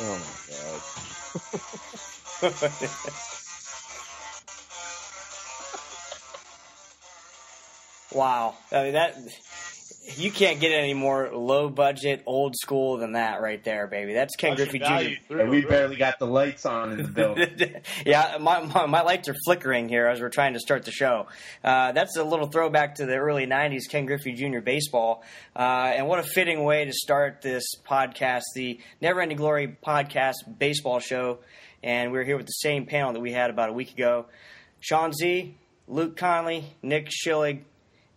Oh my god. wow, I mean that you can't get any more low budget, old school than that right there, baby. That's Ken Griffey Jr. And we barely got the lights on in the building. yeah, my, my, my lights are flickering here as we're trying to start the show. Uh, that's a little throwback to the early '90s Ken Griffey Jr. baseball, uh, and what a fitting way to start this podcast, the Never Ending Glory podcast baseball show. And we're here with the same panel that we had about a week ago: Sean Z, Luke Conley, Nick Schillig,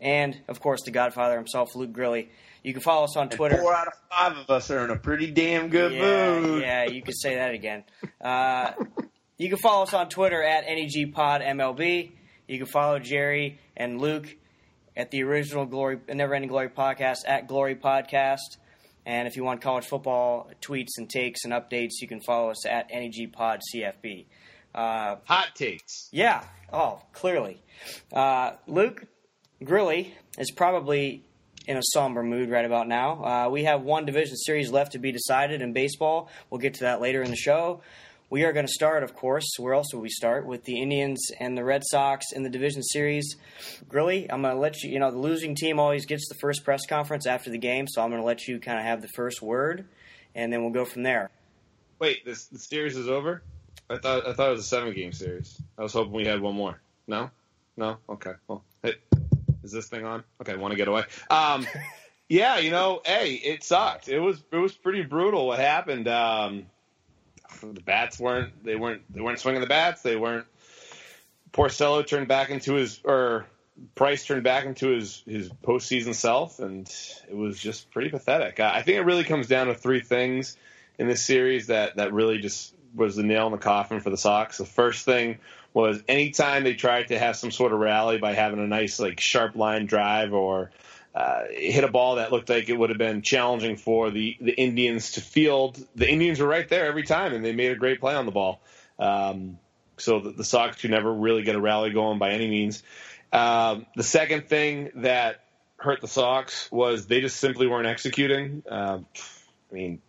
and of course the Godfather himself, Luke Grilly. You can follow us on Twitter. And four out of five of us are in a pretty damn good yeah, mood. Yeah, you could say that again. Uh, you can follow us on Twitter at NEGPodMLB. You can follow Jerry and Luke at the original Glory, Never Ending Glory podcast at Glory Podcast. And if you want college football tweets and takes and updates, you can follow us at NEGPodCFB. Uh, Hot takes. yeah. Oh, clearly. Uh, Luke Grilly is probably in a somber mood right about now. Uh, we have one division series left to be decided in baseball. We'll get to that later in the show. We are going to start, of course, where else will we start? With the Indians and the Red Sox in the division series. Grilly, I'm going to let you, you know, the losing team always gets the first press conference after the game, so I'm going to let you kind of have the first word, and then we'll go from there. Wait, this the series is over? I thought I thought it was a seven game series. I was hoping we had one more. No, no. Okay. Well, is this thing on? Okay, want to get away. Um, yeah, you know, hey, it sucked. It was it was pretty brutal what happened. Um, the bats weren't they weren't they weren't swinging the bats. They weren't. Porcello turned back into his or Price turned back into his his postseason self, and it was just pretty pathetic. I think it really comes down to three things in this series that that really just was the nail in the coffin for the Sox. The first thing was anytime they tried to have some sort of rally by having a nice like sharp line drive or uh, hit a ball that looked like it would have been challenging for the the Indians to field. The Indians were right there every time, and they made a great play on the ball. Um, so the, the Sox could never really get a rally going by any means. Um, the second thing that hurt the Sox was they just simply weren't executing. Um, I mean,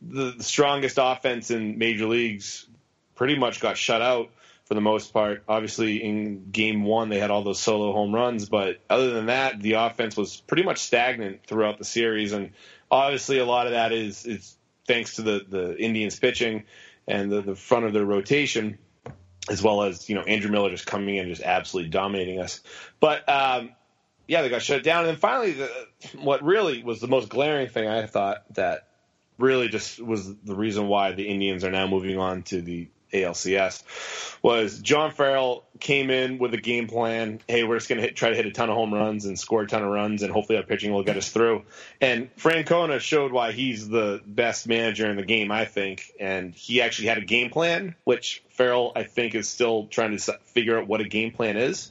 the, strongest offense in major leagues pretty much got shut out for the most part. Obviously, in game one, they had all those solo home runs, but other than that, the offense was pretty much stagnant throughout the series. And obviously, a lot of that is is thanks to the the Indians pitching and the, the front of their rotation, as well as you know Andrew Miller just coming in and just absolutely dominating us. But um, yeah, they got shut down. And then finally, the, what really was the most glaring thing I thought that really just was the reason why the Indians are now moving on to the ALCS was John Farrell came in with a game plan. Hey, we're just going to try to hit a ton of home runs and score a ton of runs, and hopefully our pitching will get us through. And Francona showed why he's the best manager in the game, I think. And he actually had a game plan, which Farrell, I think, is still trying to figure out what a game plan is.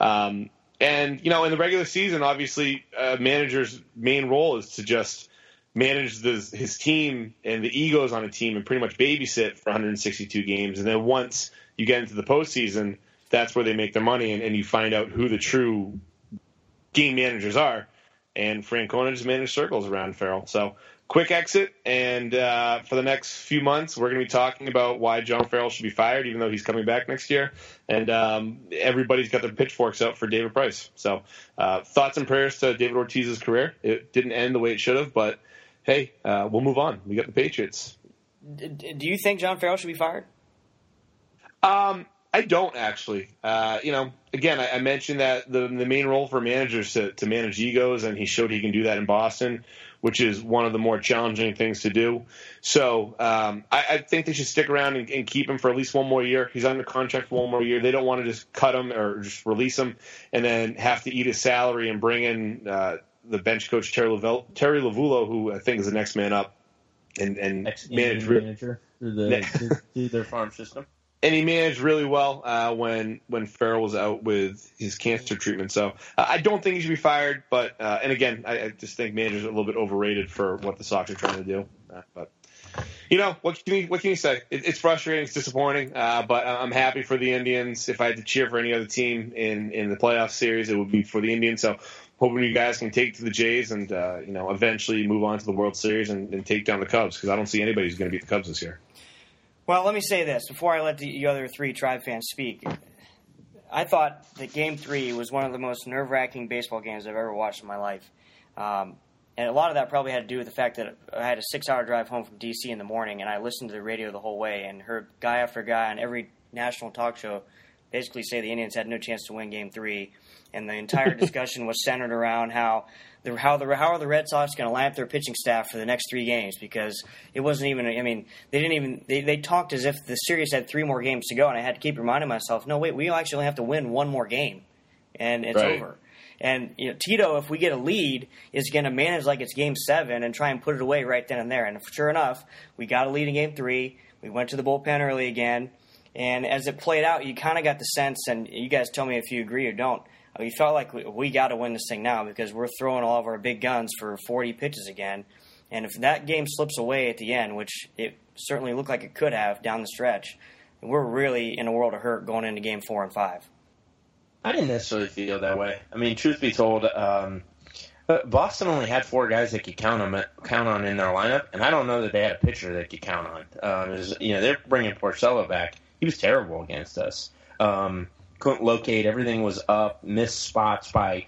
Um, and you know, in the regular season, obviously, a manager's main role is to just manage his team and the egos on a team and pretty much babysit for 162 games. And then once you get into the postseason, that's where they make their money and, and you find out who the true game managers are. And Francona just managed circles around Farrell. So quick exit. And uh, for the next few months, we're going to be talking about why John Farrell should be fired, even though he's coming back next year. And um, everybody's got their pitchforks out for David Price. So uh, thoughts and prayers to David Ortiz's career. It didn't end the way it should have, but hey, uh, we'll move on. We got the Patriots. Do you think John Farrell should be fired? Um, I don't actually. Uh, you know, again, I, I, mentioned that the the main role for managers to to manage egos, and he showed he can do that in Boston, which is one of the more challenging things to do. So um, I, I, think they should stick around and, and, keep him for at least one more year. He's under contract for one more year. They don't want to just cut him or just release him and then have to eat his salary and bring in. Uh, the bench coach Terry, Lavelle, Terry Lovullo, who I think is the next man up, and and managed manager through, the, through their farm system. And he managed really well uh, when when Farrell was out with his cancer treatment. So uh, I don't think he should be fired. But uh, and again, I, I, just think managers are a little bit overrated for what the Sox are trying to do. Uh, but you know what can you what can you say? It, it's frustrating, it's disappointing. Uh, but I'm happy for the Indians. If I had to cheer for any other team in in the playoff series, it would be for the Indians. So hoping you guys can take to the Jays and uh, you know eventually move on to the World Series and, and take down the Cubs because I don't see anybody who's going to beat the Cubs this year. Well, let me say this before I let the other three Tribe fans speak. I thought that Game Three was one of the most nerve-wracking baseball games I've ever watched in my life, um, and a lot of that probably had to do with the fact that I had a six-hour drive home from DC in the morning, and I listened to the radio the whole way and heard guy after guy on every national talk show basically say the Indians had no chance to win Game Three, and the entire discussion was centered around how the how the how are the Red Sox going to line up their pitching staff for the next three games because it wasn't even. I mean, they didn't even they, they talked as if the series had three more games to go, and I had to keep reminding myself, no, wait, we actually only have to win one more game, and it's Right. over. And you know, Tito, if we get a lead, is going to manage like it's Game Seven and try and put it away right then and there. And sure enough, we got a lead in Game Three. We went to the bullpen early again, and as it played out, you kind of got the sense, and you guys tell me if you agree or don't. We felt like we, we got to win this thing now because we're throwing all of our big guns for 40 pitches again. And if that game slips away at the end, which it certainly looked like it could have down the stretch, we're really in a world of hurt going into Game Four and Five. I didn't necessarily feel that way. I mean, truth be told, um, uh, Boston only had four guys they could count on count on in their lineup, and I don't know that they had a pitcher they could count on. Um, was- you know, they're bringing Porcello back. He was terrible against us. Um, couldn't locate. Everything was up. Missed spots by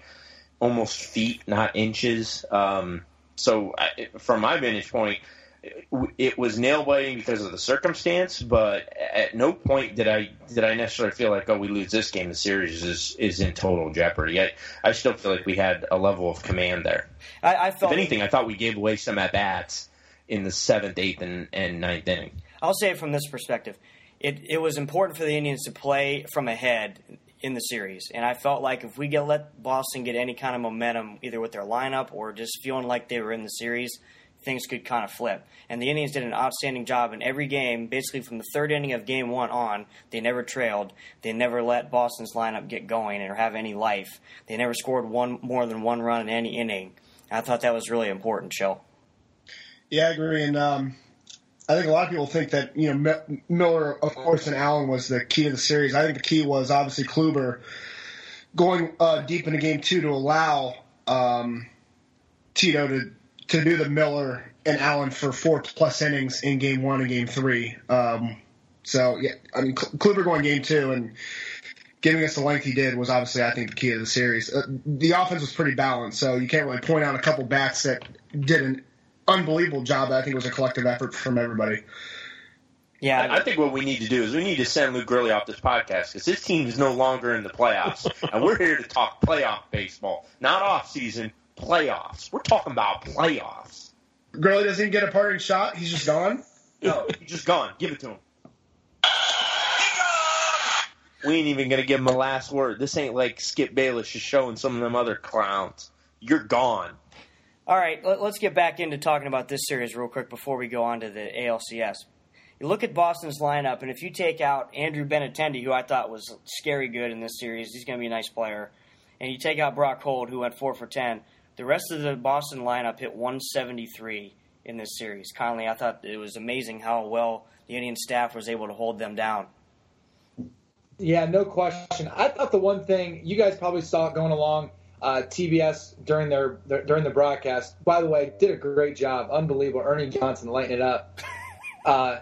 almost feet, not inches. Um, so, I, from my vantage point, it, it was nail biting because of the circumstance, but at no point did I did I necessarily feel like, oh, we lose this game, the series is is in total jeopardy. I, I still feel like we had a level of command there. I, I felt If anything, I thought we gave away some at bats in the seventh, eighth, and, and ninth inning. I'll say it from this perspective. It it was important for the Indians to play from ahead in the series, and I felt like if we get let Boston get any kind of momentum, either with their lineup or just feeling like they were in the series, things could kind of flip. And the Indians did an outstanding job in every game, basically from the third inning of Game One on. They never trailed. They never let Boston's lineup get going or have any life. They never scored one more than one run in any inning. I thought that was really important, Chill. Yeah, I agree. And um, I think a lot of people think that you know Mi- Miller, of course, and Allen was the key to the series. I think the key was obviously Kluber going uh, deep into Game Two to allow um, Tito to to do the Miller and Allen for four plus innings in Game One and Game Three. Um, so yeah, I mean Kl- Kluber going Game Two and giving us the length he did was obviously I think the key to the series. Uh, the offense was pretty balanced, so you can't really point out a couple bats that did an unbelievable job. I think it was a collective effort from everybody. Yeah, I, I think what we need to do is we need to send Luke Gurley off this podcast because his team is no longer in the playoffs, and we're here to talk playoff baseball, not off season playoffs. We're talking about playoffs. Gurley doesn't even get a parting shot. He's just gone. No, he's just gone. Give it to him. We ain't even gonna give him a last word. This ain't like Skip Bayless just showing some of them other clowns. You're gone. All right, let, us get back into talking about this series real quick before we go on to the ALCS. You look at Boston's lineup, and if you take out Andrew Benintendi, who I thought was scary good in this series, he's going to be a nice player, and you take out Brock Holt, who went four for ten, the rest of the Boston lineup hit 173 in this series. Conley, I thought it was amazing how well the Indian staff was able to hold them down. Yeah, no question. I thought the one thing you guys probably saw it going along uh, TBS during their, their during the broadcast. By the way, did a great job, unbelievable. Ernie Johnson lighting it up. Uh,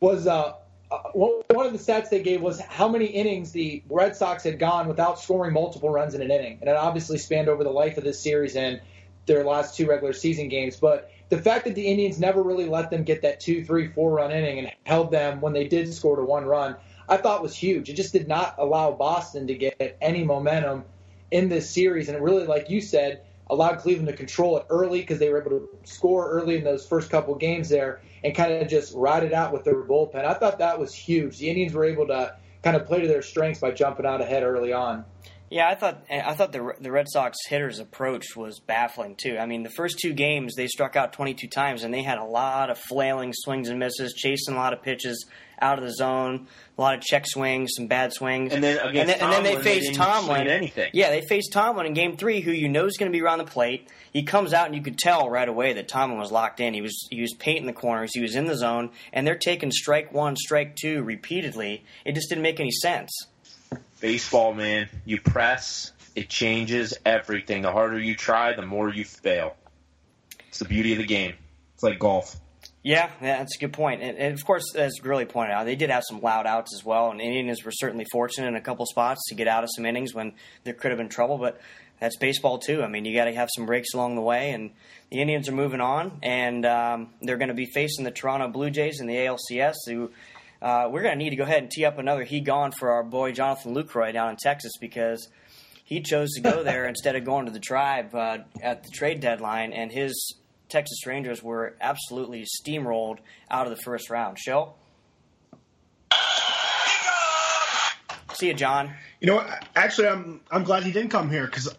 was uh, uh, one one of the stats they gave was how many innings the Red Sox had gone without scoring multiple runs in an inning, and it obviously spanned over the life of this series and their last two regular season games. But the fact that the Indians never really let them get that two, three, four run inning and held them when they did score to one run, I thought was huge. It just did not allow Boston to get any momentum in this series, and it really, like you said, allowed Cleveland to control it early because they were able to score early in those first couple games there and kind of just ride it out with their bullpen. I thought that was huge. The Indians were able to kind of play to their strengths by jumping out ahead early on. Yeah, I thought eh, I thought the the Red Sox hitters' approach was baffling too. I mean, the first two games they struck out 22 times, and they had a lot of flailing swings and misses, chasing a lot of pitches out of the zone, a lot of check swings, some bad swings, And then and then, and then they Tomlin, faced didn't Tomlin. anything. Yeah, they faced Tomlin in Game Three, who you know is going to be around the plate. He comes out, and you could tell right away that Tomlin was locked in. He was he was painting the corners, he was in the zone, and they're taking strike one, strike two repeatedly. It just didn't make any sense. Baseball, man. You press, it changes everything. The harder you try, the more you fail. It's the beauty of the game. It's like golf. Yeah, that's a good point. And, and of course, as Grilly pointed out, they did have some loud outs as well, and Indians were certainly fortunate in a couple spots to get out of some innings when there could have been trouble. But that's baseball too. I mean, you got to have some breaks along the way, and the Indians are moving on, and um, they're going to be facing the Toronto Blue Jays in the ALCS. Who uh, we're going to need to go ahead and tee up another he gone for our boy Jonathan Lucroy down in Texas because he chose to go there instead of going to the Tribe uh, at the trade deadline, and his Texas Rangers were absolutely steamrolled out of the first round. Shell? See you, John. You know what? Actually, I'm I'm glad he didn't come here because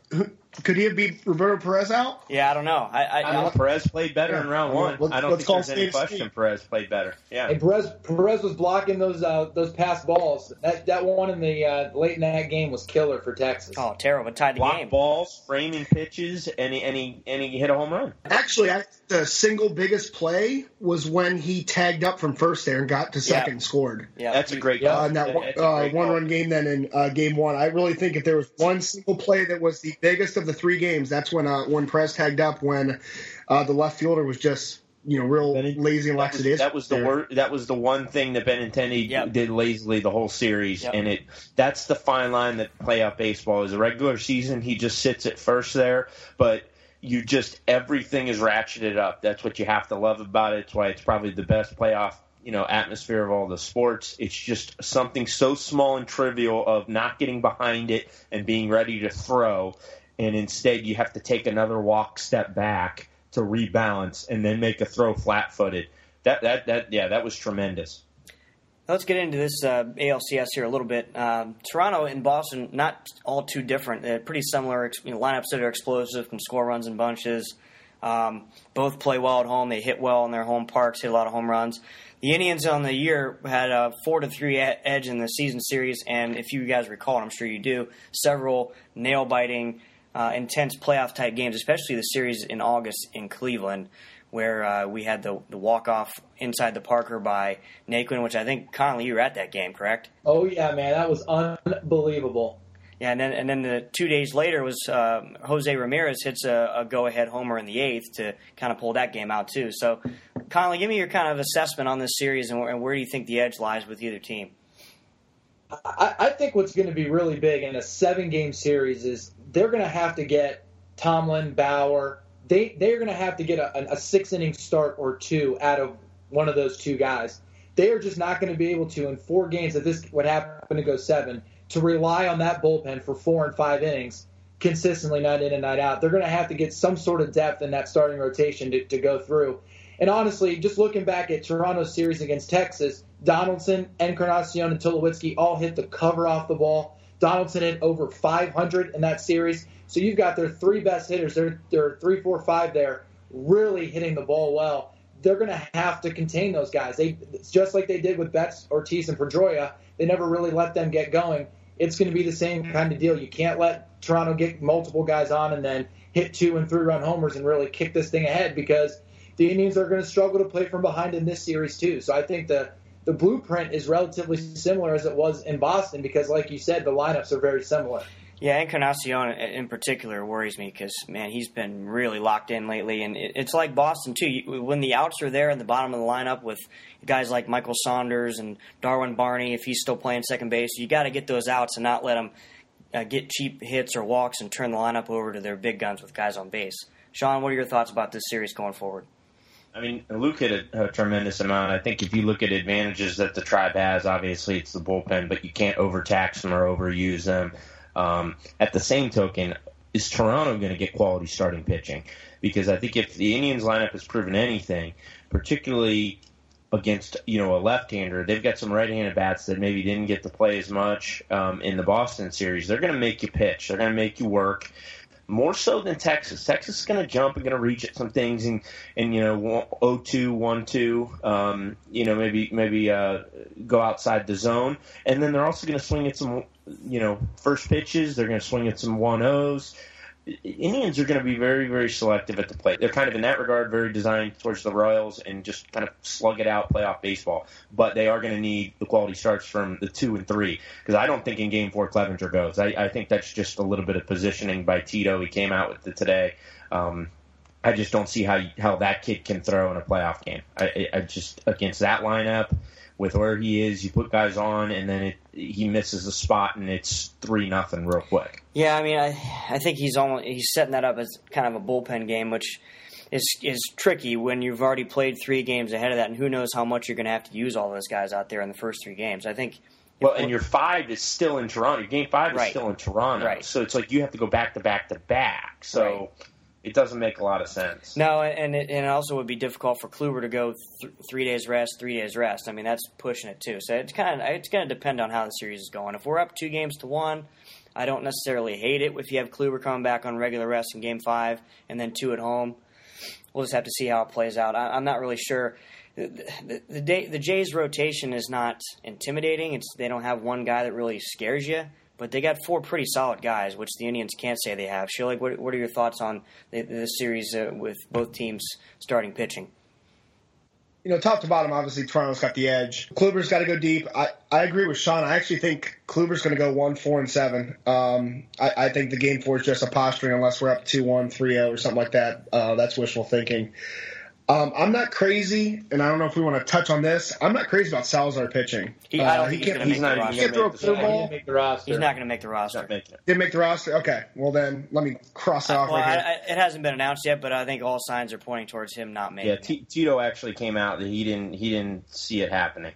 could he have beat Roberto Perez out? Yeah, I don't know. I, I, I know Perez played better Yeah. in round one. Let's- I don't let's think call there's any question Steve. Perez played better. Yeah. And Perez, Perez was blocking those uh, those pass balls. That that one in the uh, late in that game was killer for Texas. oh, terrible. Tied the Block game. balls, framing pitches, and he, and he and he hit a home run. Actually, I, the single biggest play was when he tagged up from first there and got to second Yeah. and scored. Yeah, That's a great Yeah. Uh, that one, uh, great one call. run game then in uh, game one. I really think if there was one single play that was the biggest of the three games, that's when uh, when Perez tagged up when uh, the left fielder was just you know real Benin- lazy and That was, lackadaisical. that was the wor- That was the one thing that Benintendi Yep. did lazily the whole series, Yep. and it that's the fine line that playoff baseball is. A regular season, he just sits at first there, but you just everything is ratcheted up. That's what you have to love about it. It's why it's probably the best playoff you know atmosphere of all the sports. It's just something so small and trivial of not getting behind it and being ready to throw, and instead you have to take another walk step back to rebalance and then make a throw flat footed. That that that yeah, that was tremendous. Let's get into this uh, ALCS here a little bit. Um, Toronto and Boston, not all too different. They're pretty similar you know, lineups that are explosive, can score runs in bunches. Um, both play well at home. They hit well in their home parks, hit a lot of home runs. The Indians on the year had a four to three edge in the season series, and if you guys recall, and I'm sure you do, several nail biting, uh, intense playoff type games, especially the series in August in Cleveland where uh, we had the, the walk off inside the Parker by Naquin, which I think Conley you were at that game, correct? Oh yeah, man, that was unbelievable. Yeah, and then and then the two days later was uh, Jose Ramirez hits a, a go ahead homer in the eighth to kind of pull that game out too. So, Conley, give me your kind of assessment on this series and where, and where do you think the edge lies with either team? I, I think what's going to be really big in a seven game series is they're going to have to get Tomlin, Bauer. They they're going to have to get a, a six inning start or two out of one of those two guys. They are just not going to be able to in four games that this would happen to go seven to rely on that bullpen for four and five innings consistently night in and night out. They're going to have to get some sort of depth in that starting rotation to, to go through. And honestly, just looking back at Toronto's series against Texas, Donaldson, Encarnacion, and Tulowitzki all hit the cover off the ball. Donaldson hit over 500 in that series. So you've got their three best hitters, their, their three, four, five there, really hitting the ball well. They're going to have to contain those guys. They just like they did with Betts, Ortiz, and Pedroia. They never really let them get going. It's going to be the same kind of deal. You can't let Toronto get multiple guys on and then hit two and three run homers and really kick this thing ahead because the Indians are going to struggle to play from behind in this series too. So I think the the blueprint is relatively similar as it was in Boston because, like you said, the lineups are very similar. Yeah, Encarnacion in particular worries me because man, he's been really locked in lately, and it's like Boston too. When the outs are there in the bottom of the lineup with guys like Michael Saunders and Darwin Barney, if he's still playing second base, you got to get those outs and not let them uh, get cheap hits or walks and turn the lineup over to their big guns with guys on base. Sean, what are your thoughts about this series going forward? I mean, Luke hit a, a tremendous amount. I think if you look at advantages that the tribe has, obviously it's the bullpen, but you can't overtax them or overuse them. Um, at the same token, is Toronto going to get quality starting pitching? Because I think if the Indians lineup has proven anything, particularly against you know a left-hander, they've got some right-handed bats that maybe didn't get to play as much um, in the Boston series. They're going to make you pitch. They're going to make you work more so than Texas. Texas is going to jump and going to reach at some things and and you know 0-2, 1-2, um, you know maybe maybe uh, go outside the zone, and then they're also going to swing at some you know first pitches. They're going to swing at some 1-0s. Indians are going to be very, very selective at the plate. They're kind of in that regard very designed towards the Royals and just kind of slug it out playoff baseball. But they are going to need the quality starts from the two and three because I don't think in Game Four Clevinger goes. I, I think that's just a little bit of positioning by Tito. He came out with it today. Um, I just don't see how how that kid can throw in a playoff game. I, I just against that lineup with where he is, you put guys on, and then it, he misses a spot, and it's three nothing real quick. Yeah, I mean, I I think he's almost he's setting that up as kind of a bullpen game, which is is tricky when you've already played three games ahead of that, and who knows how much you're going to have to use all those guys out there in the first three games. I think. Well, and your five is still in Toronto. Your game five is Right. still in Toronto, Right. so it's like you have to go back to back to back. So Right. It doesn't make a lot of sense. No, and it, and it also would be difficult for Kluber to go th- three days rest, three days rest. I mean, that's pushing it too. So it's kind of it's going to depend on how the series is going. If we're up two games to one, I don't necessarily hate it if you have Kluber coming back on regular rest in Game Five and then two at home. We'll just have to see how it plays out. I, I'm not really sure. The, the, the, the Jays' rotation is not intimidating. It's they don't have one guy that really scares you, but they got four pretty solid guys, which the Indians can't say they have. Schilling, what, what are your thoughts on the, this series uh, with both teams starting pitching? you know, top to bottom, obviously Toronto's got the edge. Kluber's got to go deep. I, I agree with Sean. I actually think Kluber's going to go one, four, and seven. Um, I, I think the game four is just a posturing unless we're up two, one, three, zero, or something like that. Uh, that's wishful thinking. Um, I'm not crazy, and I don't know if we want to touch on this. I'm not crazy about Salazar pitching. He- I don't Uh, think he's can't- gonna make He's not the roster. He can't throw a make the curveball. make the roster. He's not going to make the roster. not making it. Didn't make the roster. Okay, well then let me cross it off Well, right I, here. I, it hasn't been announced yet, but I think all signs are pointing towards him not making Yeah, it. T- Tito actually came out that he didn't he didn't see it happening.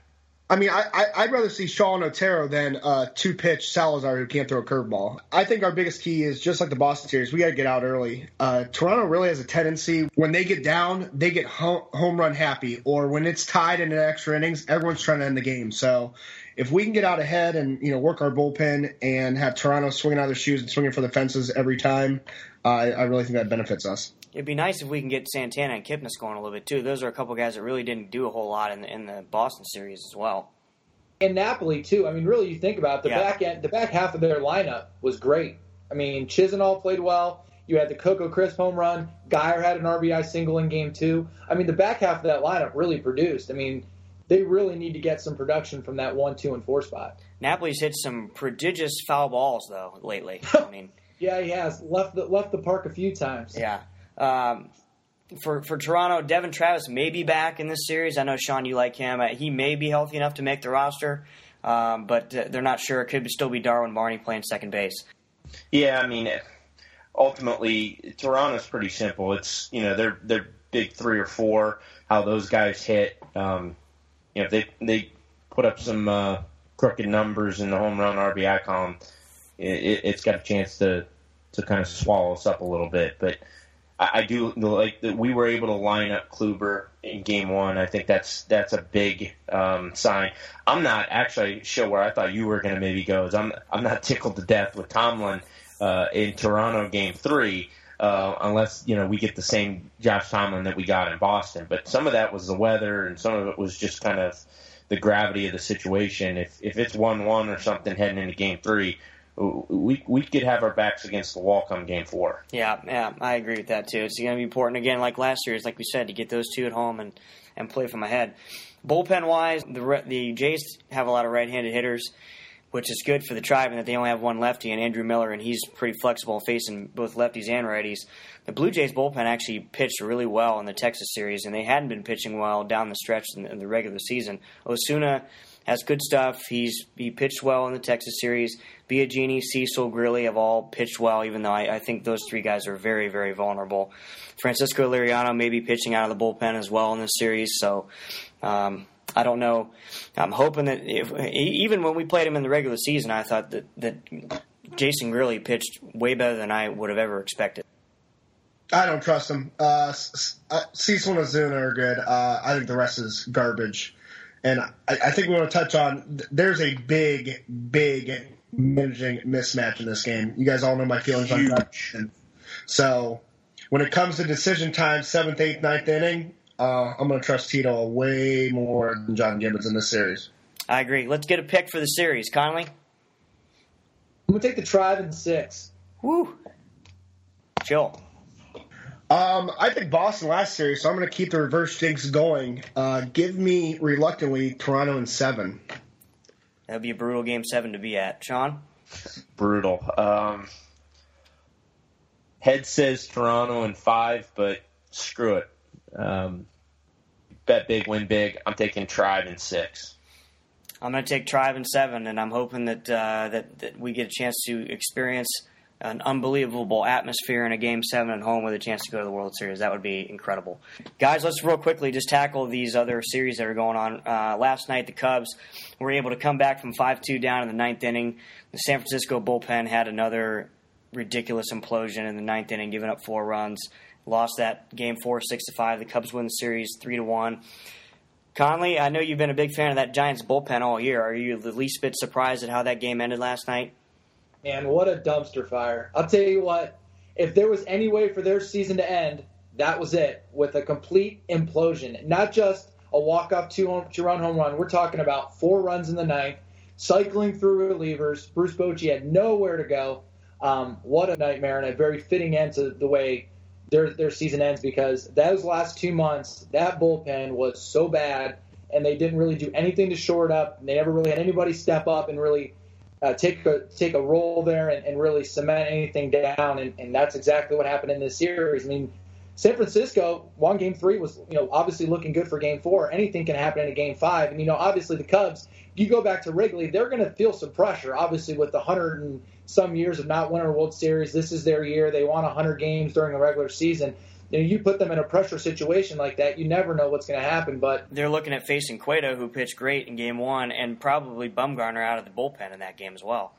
I mean, I, I, I'd rather see Sean Otero than uh, two pitch Salazar who can't throw a curveball. I think our biggest key is just like the Boston series, we got to get out early. Uh, Toronto really has a tendency when they get down, they get home, home run happy, or when it's tied in an extra innings, everyone's trying to end the game. So if we can get out ahead and you know work our bullpen and have Toronto swinging out of their shoes and swinging for the fences every time, uh, I, I really think that benefits us. It'd be nice if we can get Santana and Kipnis going a little bit too. Those are a couple guys that really didn't do a whole lot in the, in the Boston series as well. And Napoli too. I mean, really, you think about it, the Yeah. back end, the back half of their lineup was great. I mean, Chisenhall played well. You had the Coco Crisp home run. Guyer had an RBI single in game two. I mean, the back half of that lineup really produced. I mean, they really need to get some production from that one, two, and four spot. Napoli's hit some prodigious foul balls though lately. I mean, Yeah, he has left the left the park a few times. yeah. Um, for for Toronto, Devon Travis may be back in this series. I know Sean, you like him. Uh, He may be healthy enough to make the roster, um, but they're not sure. It could still be Darwin Barney playing second base. Yeah, I mean, ultimately, Toronto's pretty simple. It's you know they're they're big three or four. How those guys hit, um, you know, if they they put up some uh, crooked numbers in the home run RBI column, it, it's got a chance to to kind of swallow us up a little bit. But I, I do like that we were able to line up Kluber in game one. I think that's that's a big um, sign. I'm not actually sure where I thought you were going to maybe go. Is I'm I'm not tickled to death with Tomlin uh, in Toronto game three. Uh, unless you know we get the same Josh Tomlin that we got in Boston, but some of that was the weather, and some of it was just kind of the gravity of the situation. If if it's one one or something heading into game three, we we could have our backs against the wall come game four. Yeah, yeah, I agree with that too. It's going to be important again, like last year. Like we said, to get those two at home and, and play from ahead. Bullpen wise, the the Jays have a lot of right-handed hitters, which is good for the tribe, and that they only have one lefty and Andrew Miller, and he's pretty flexible, facing both lefties and righties. The Blue Jays bullpen actually pitched really well in the Texas series, and they hadn't been pitching well down the stretch in the, in the regular season. Osuna has good stuff. He's he pitched well in the Texas series. Biagini, Cecil, Grilli have all pitched well, even though I, I think those three guys are very, very vulnerable. Francisco Liriano may be pitching out of the bullpen as well in this series, so um, I don't know. I'm hoping that if even when we played him in the regular season, I thought that that Jason Grilli pitched way better than I would have ever expected. I don't trust him. Uh, uh, Cecil and Osuna are good. Uh, I think the rest is garbage. And I, I think we want to touch on there's a big, big managing mismatch in this game. You guys all know my feelings on that. So when it comes to decision time, seventh, eighth, ninth inning, uh, I'm going to trust Tito way more than John Gibbons in this series. I agree. Let's get a pick for the series, Conley. I'm gonna take the tribe in six. Woo! Chill. Um, I think Boston last series, so I'm going to keep the reverse jinx going. Uh, give me reluctantly Toronto in seven. That would be a brutal game seven to be at. Sean? Brutal. Um, head says Toronto in five, but screw it. Um, bet big, win big. I'm taking Tribe in six. I'm going to take Tribe in seven, and I'm hoping that, uh, that that we get a chance to experience an unbelievable atmosphere in a game seven at home with a chance to go to the World Series. That would be incredible. Guys, let's real quickly just tackle these other series that are going on. Uh, last night, the Cubs were able to come back from 5 2 down in the ninth inning. The San Francisco bullpen had another ridiculous implosion in the ninth inning, giving up four runs. Lost that game four, six to five. The Cubs win the series three to one. Conley, I know you've been a big fan of that Giants bullpen all year. Are you the least bit surprised at how that game ended last night? Man, what a dumpster fire. I'll tell you what, if there was any way for their season to end, that was it, with a complete implosion. Not just a walk-off two-two-run home run. We're talking about four runs in the ninth, cycling through relievers. Bruce Bochy had nowhere to go. Um, what a nightmare, and a very fitting end to the way their, their season ends because those last two months, that bullpen was so bad, and they didn't really do anything to shore it up. They never really had anybody step up and really – uh, take a take a role there and, and really cement anything down, and, and that's exactly what happened in this series. I mean, San Francisco won Game Three was you know obviously looking good for Game Four. Anything can happen in a Game Five, and you know obviously the Cubs. You go back to Wrigley, they're going to feel some pressure. Obviously, with the hundred and some years of not winning a World Series, this is their year. They won 100 games during the regular season you, know, you put them in a pressure situation like that, you never know what's going to happen. But they're looking at facing Cueto, who pitched great in Game One, and probably Bumgarner out of the bullpen in that game as well.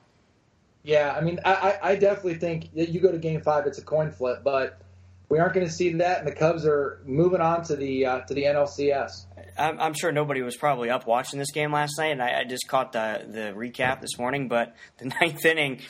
Yeah, I mean, I, I definitely think that you go to Game Five, it's a coin flip, but we aren't going to see that, and the Cubs are moving on to the uh, to the NLCS. I'm, I'm, sure nobody was probably up watching this game last night, and I, I just caught the the recap this morning. But the ninth inning,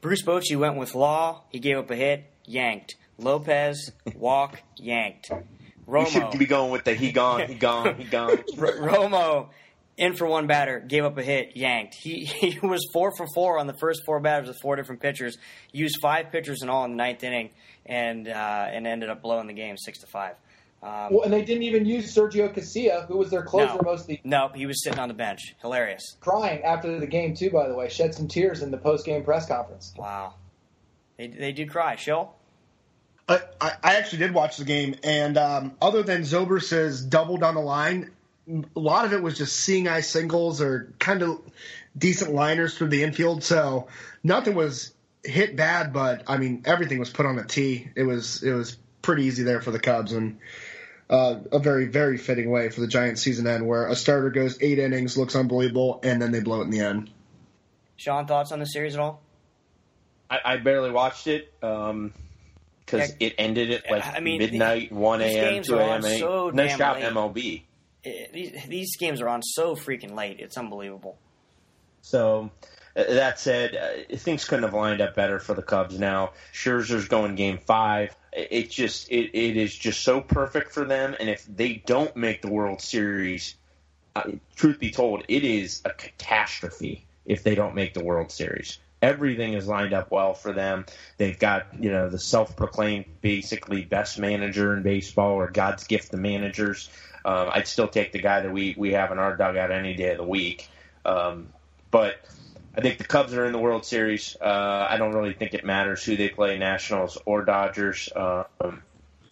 Bruce Bochy went with Law. He gave up a hit, yanked. Lopez, walk, yanked. Romo. You should be going with the he gone, he gone, he gone. Romo, in for one batter, gave up a hit, yanked. He he was four for four on the first four batters with four different pitchers. Used five pitchers in all in the ninth inning, and uh, and ended up blowing the game six to five. Um, well, and they didn't even use Sergio Casilla, who was their closer no, most of the. No, Nope. he was sitting on the bench. Hilarious. Crying after the game too. By the way, shed some tears in the post game press conference. Wow, they they do cry. Show. I, I actually did watch the game, and um, other than Zobrist's double down the line, a lot of it was just seeing eye singles or kind of decent liners through the infield. So nothing was hit bad, but I mean everything was put on the tee. It was it was pretty easy there for the Cubs, and uh, a very very fitting way for the Giants season end, where a starter goes eight innings, looks unbelievable, and then they blow it in the end. Sean, thoughts on the series at all? I, I barely watched it. Um, because it ended at like I mean, midnight, one a.m., two a.m. So nice job, MLB. It, these, these games are on so freaking late. It's unbelievable. So uh, that said, uh, things couldn't have lined up better for the Cubs. Now Scherzer's going Game Five. It just it, it is just so perfect for them. And if they don't make the World Series, uh, truth be told, it is a catastrophe if they don't make the World Series everything is lined up well for them. They've got you know the self-proclaimed basically best manager in baseball or God's gift to managers. Um, I'd still take the guy that we we have in our dugout any day of the week. Um, but I think the Cubs are in the World Series. Uh, I don't really think it matters who they play, Nationals or Dodgers. Um,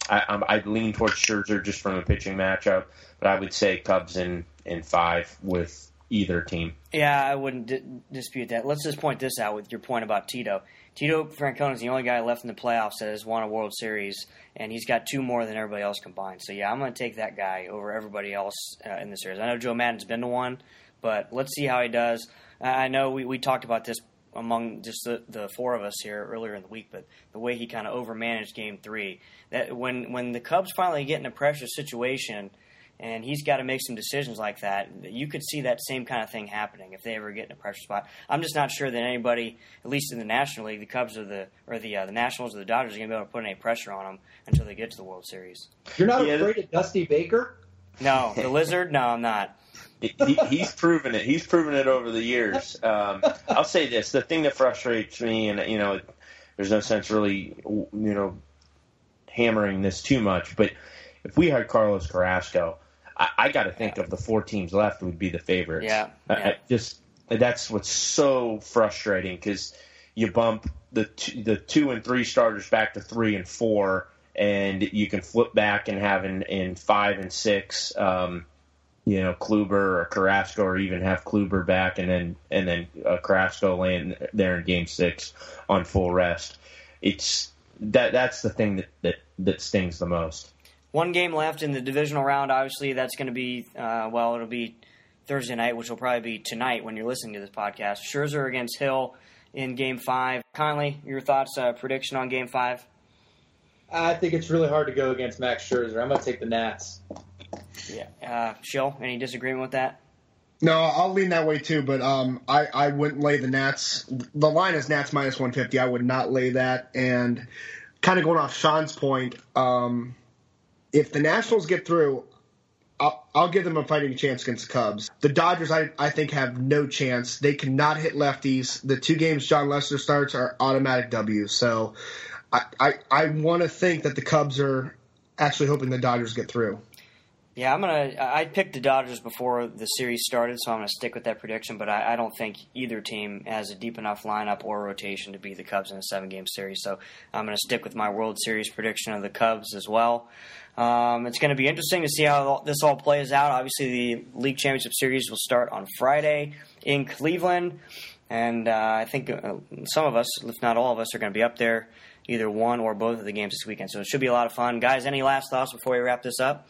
I, I lean towards Scherzer just from a pitching matchup, but I would say Cubs in in five with either team. Yeah, I wouldn't di- dispute that. Let's just point this out with your point about Tito. Tito Francona is the only guy left in the playoffs that has won a World Series, and he's got two more than everybody else combined. So yeah, I'm going to take that guy over everybody else uh, in the series. I know Joe Maddon's been to one, but let's see how he does. I know we, we talked about this among just the, the four of us here earlier in the week, but the way he kind of overmanaged Game Three, that when when the Cubs finally get in a pressure situation and he's got to make some decisions like that. You could see that same kind of thing happening if they ever get in a pressure spot. I'm just not sure that anybody, at least in the National League, the Cubs or the or the uh, the Nationals or the Dodgers, are going to be able to put any pressure on them until they get to the World Series. You're not yeah, afraid of Dusty Baker? No, the Lizard. No, I'm not. he, he's proven it. He's proven it over the years. Um, I'll say this: the thing that frustrates me, and you know, there's no sense really, you know, hammering this too much. But if we had Carlos Carrasco, I, I got to think of the four teams left would be the favorites. Yeah, I- yeah. I just that's what's so frustrating because you bump the two, the two and three starters back to three and four, and you can flip back and have in, in five and six, um, you know, Kluber or Carrasco, or even have Kluber back and then and then uh, Carrasco laying there in Game Six on full rest. It's that that's the thing that that, that stings the most. One game left in the divisional round. Obviously, that's going to be uh, well, it'll be Thursday night, which will probably be tonight when you're listening to this podcast. Scherzer against Hill in Game Five. Conley, your thoughts, uh, prediction on Game Five? I think it's really hard to go against Max Scherzer. I'm going to take the Nats. Yeah, uh, Shill, any disagreement with that? No, I'll lean that way too, but um, I, I wouldn't lay the Nats. The line is Nats minus 150. I would not lay that. And kind of going off Sean's point, um, if the Nationals get through, I'll, I'll give them a fighting chance against the Cubs. The Dodgers, I, I think, have no chance. They cannot hit lefties. The two games Jon Lester starts are automatic W's. So I, I, I want to think that the Cubs are actually hoping the Dodgers get through. Yeah, I'm gonna. I picked the Dodgers before the series started, so I'm gonna stick with that prediction. But I, I don't think either team has a deep enough lineup or rotation to beat the Cubs in a seven-game series. So I'm gonna stick with my World Series prediction of the Cubs as well. Um, it's going to be interesting to see how this all plays out. Obviously, the League Championship Series will start on Friday in Cleveland, and uh, I think uh, some of us, if not all of us, are going to be up there either one or both of the games this weekend. So it should be a lot of fun, guys. Any last thoughts before we wrap this up?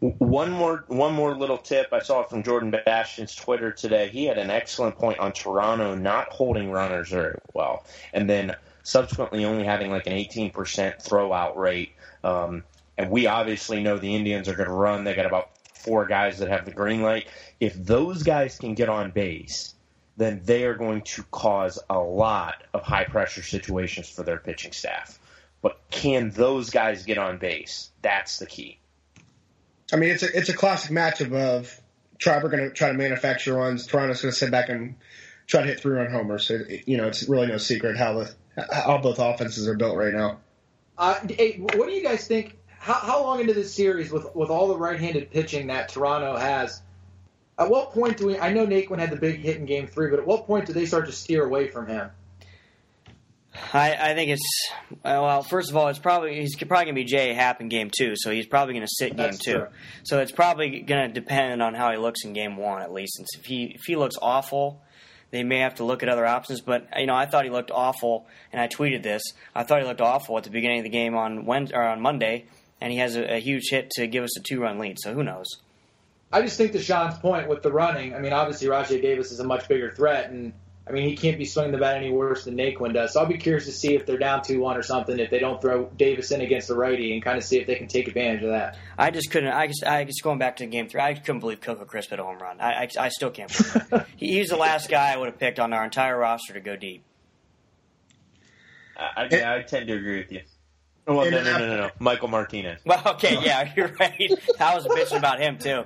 One more, one more little tip I saw from Jordan Bastian's Twitter today. He had an excellent point on Toronto not holding runners very well, and then subsequently only having like an 18% throwout rate. Um, and we obviously know the Indians are going to run. They got about four guys that have the green light. If those guys can get on base, then they are going to cause a lot of high pressure situations for their pitching staff. But can those guys get on base? That's the key. I mean, it's a it's a classic matchup of Tribe are going to try to manufacture runs. Toronto's going to sit back and try to hit three run homers. So, you know, it's really no secret how the how both offenses are built right now. Uh, hey, what do you guys think? How, how long into this series, with with all the right-handed pitching that Toronto has, at what point do we? I know Naquin had the big hit in Game Three, but at what point do they start to steer away from him? I, I think it's well. First of all, it's probably he's probably going to be Jay Happ in game two, so he's probably going to sit game That's two. true. So it's probably going to depend on how he looks in game one, at least. And if he if he looks awful, they may have to look at other options. But you know, I thought he looked awful, and I tweeted this. I thought he looked awful at the beginning of the game on Wednesday or on Monday, and he has a, a huge hit to give us a two run lead. So who knows? I just think to Sean's point with the running, I mean, obviously Rajai Davis is a much bigger threat, and I mean he can't be swinging the bat any worse than Naquin does. So I'll be curious to see if they're down two one or something, if they don't throw Davis in against the righty, and kind of see if they can take advantage of that. I just couldn't. I just, I just going back to game three. I couldn't believe Coco Crisp hit a home run. I, I, I still can't. Believe it. He- He's the last guy I would have picked on our entire roster to go deep. I, I, yeah, I tend to agree with you. Oh, well, And no, no, no, no, no. Michael Martinez. Well, okay, yeah, you're right. I was bitching about him too.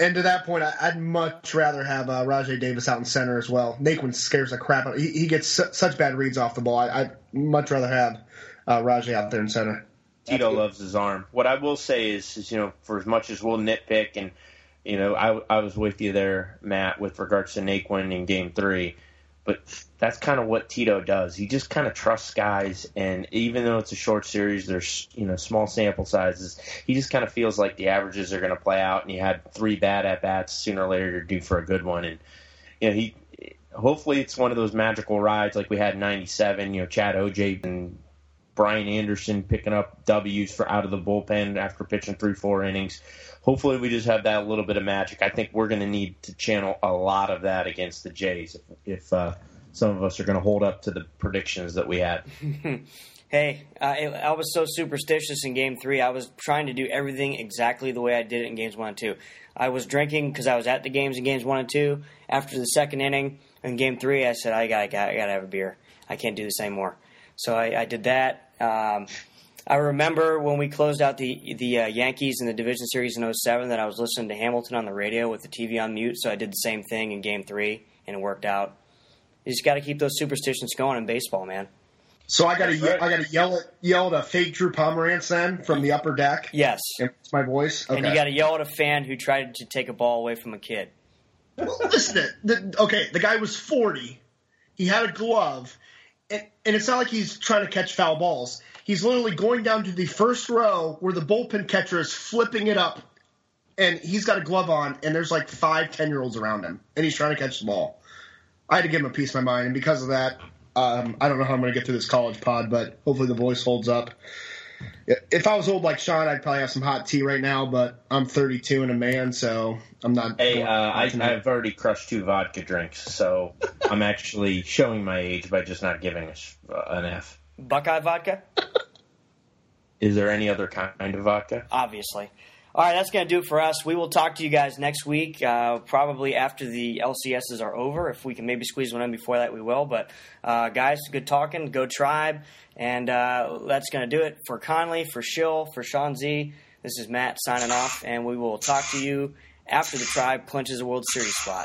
And to that point, I- I'd much rather have uh, Rajai Davis out in center as well. Naquin scares the crap out. He, he gets su- such bad reads off the ball. I, I'd much rather have uh, Rajai out there in center. Tito loves his arm. What I will say is, is, you know, for as much as we'll nitpick, and you know, I, I was with you there, Matt, with regards to Naquin in Game Three, but that's kind of what Tito does. He just kind of trusts guys, and even though it's a short series, there's you know small sample sizes. He just kind of feels like the averages are going to play out, and you had three bad at bats. Sooner or later, you're due for a good one, and you know he. Hopefully, it's one of those magical rides like we had in '97. You know, Chad Ogea and Brian Anderson picking up W's for out of the bullpen after pitching three, four innings. Hopefully, we just have that little bit of magic. I think we're going to need to channel a lot of that against the Jays if, if uh, some of us are going to hold up to the predictions that we had. Hey, I, I was so superstitious in Game Three. I was trying to do everything exactly the way I did it in Games One and Two. I was drinking because I was at the games in Games One and Two. After the second inning in Game Three, I said I got I to have a beer. I can't do this anymore. So I, I did that. Um, I remember when we closed out the the uh, Yankees in the division series in 07 that I was listening to Hamilton on the radio with the TV on mute. So I did the same thing in Game Three, and it worked out. You just got to keep those superstitions going in baseball, man. So I got to. I got to yell at yell at a fake Drew Pomeranz then from the upper deck. Yes. It's my voice. Okay. And you got to yell at a fan who tried to take a ball away from a kid. Well, listen, to the, okay, the guy was 40. He had a glove, and, and it's not like he's trying to catch foul balls. He's literally going down to the first row where the bullpen catcher is flipping it up, and he's got a glove on, and there's like five, ten year olds around him, and he's trying to catch the ball. I had to give him a piece of my mind, and because of that, um, I don't know how I'm going to get through this college pod, but hopefully the voice holds up. If I was old like Sean, I'd probably have some hot tea right now, but I'm 32 and a man, so I'm not. Hey, uh, I, tonight. I've already crushed two vodka drinks, so I'm actually showing my age by just not giving us uh, an F. Buckeye vodka? Is there any other kind of vodka? Obviously. All right, that's going to do it for us. We will talk to you guys next week, uh, probably after the LCSs are over. If we can maybe squeeze one in before that, we will. But, uh, guys, good talking. Go Tribe. And uh, that's going to do it for Conley, for Shill, for Sean Z. This is Matt signing off, and we will talk to you after the Tribe clinches a World Series spot.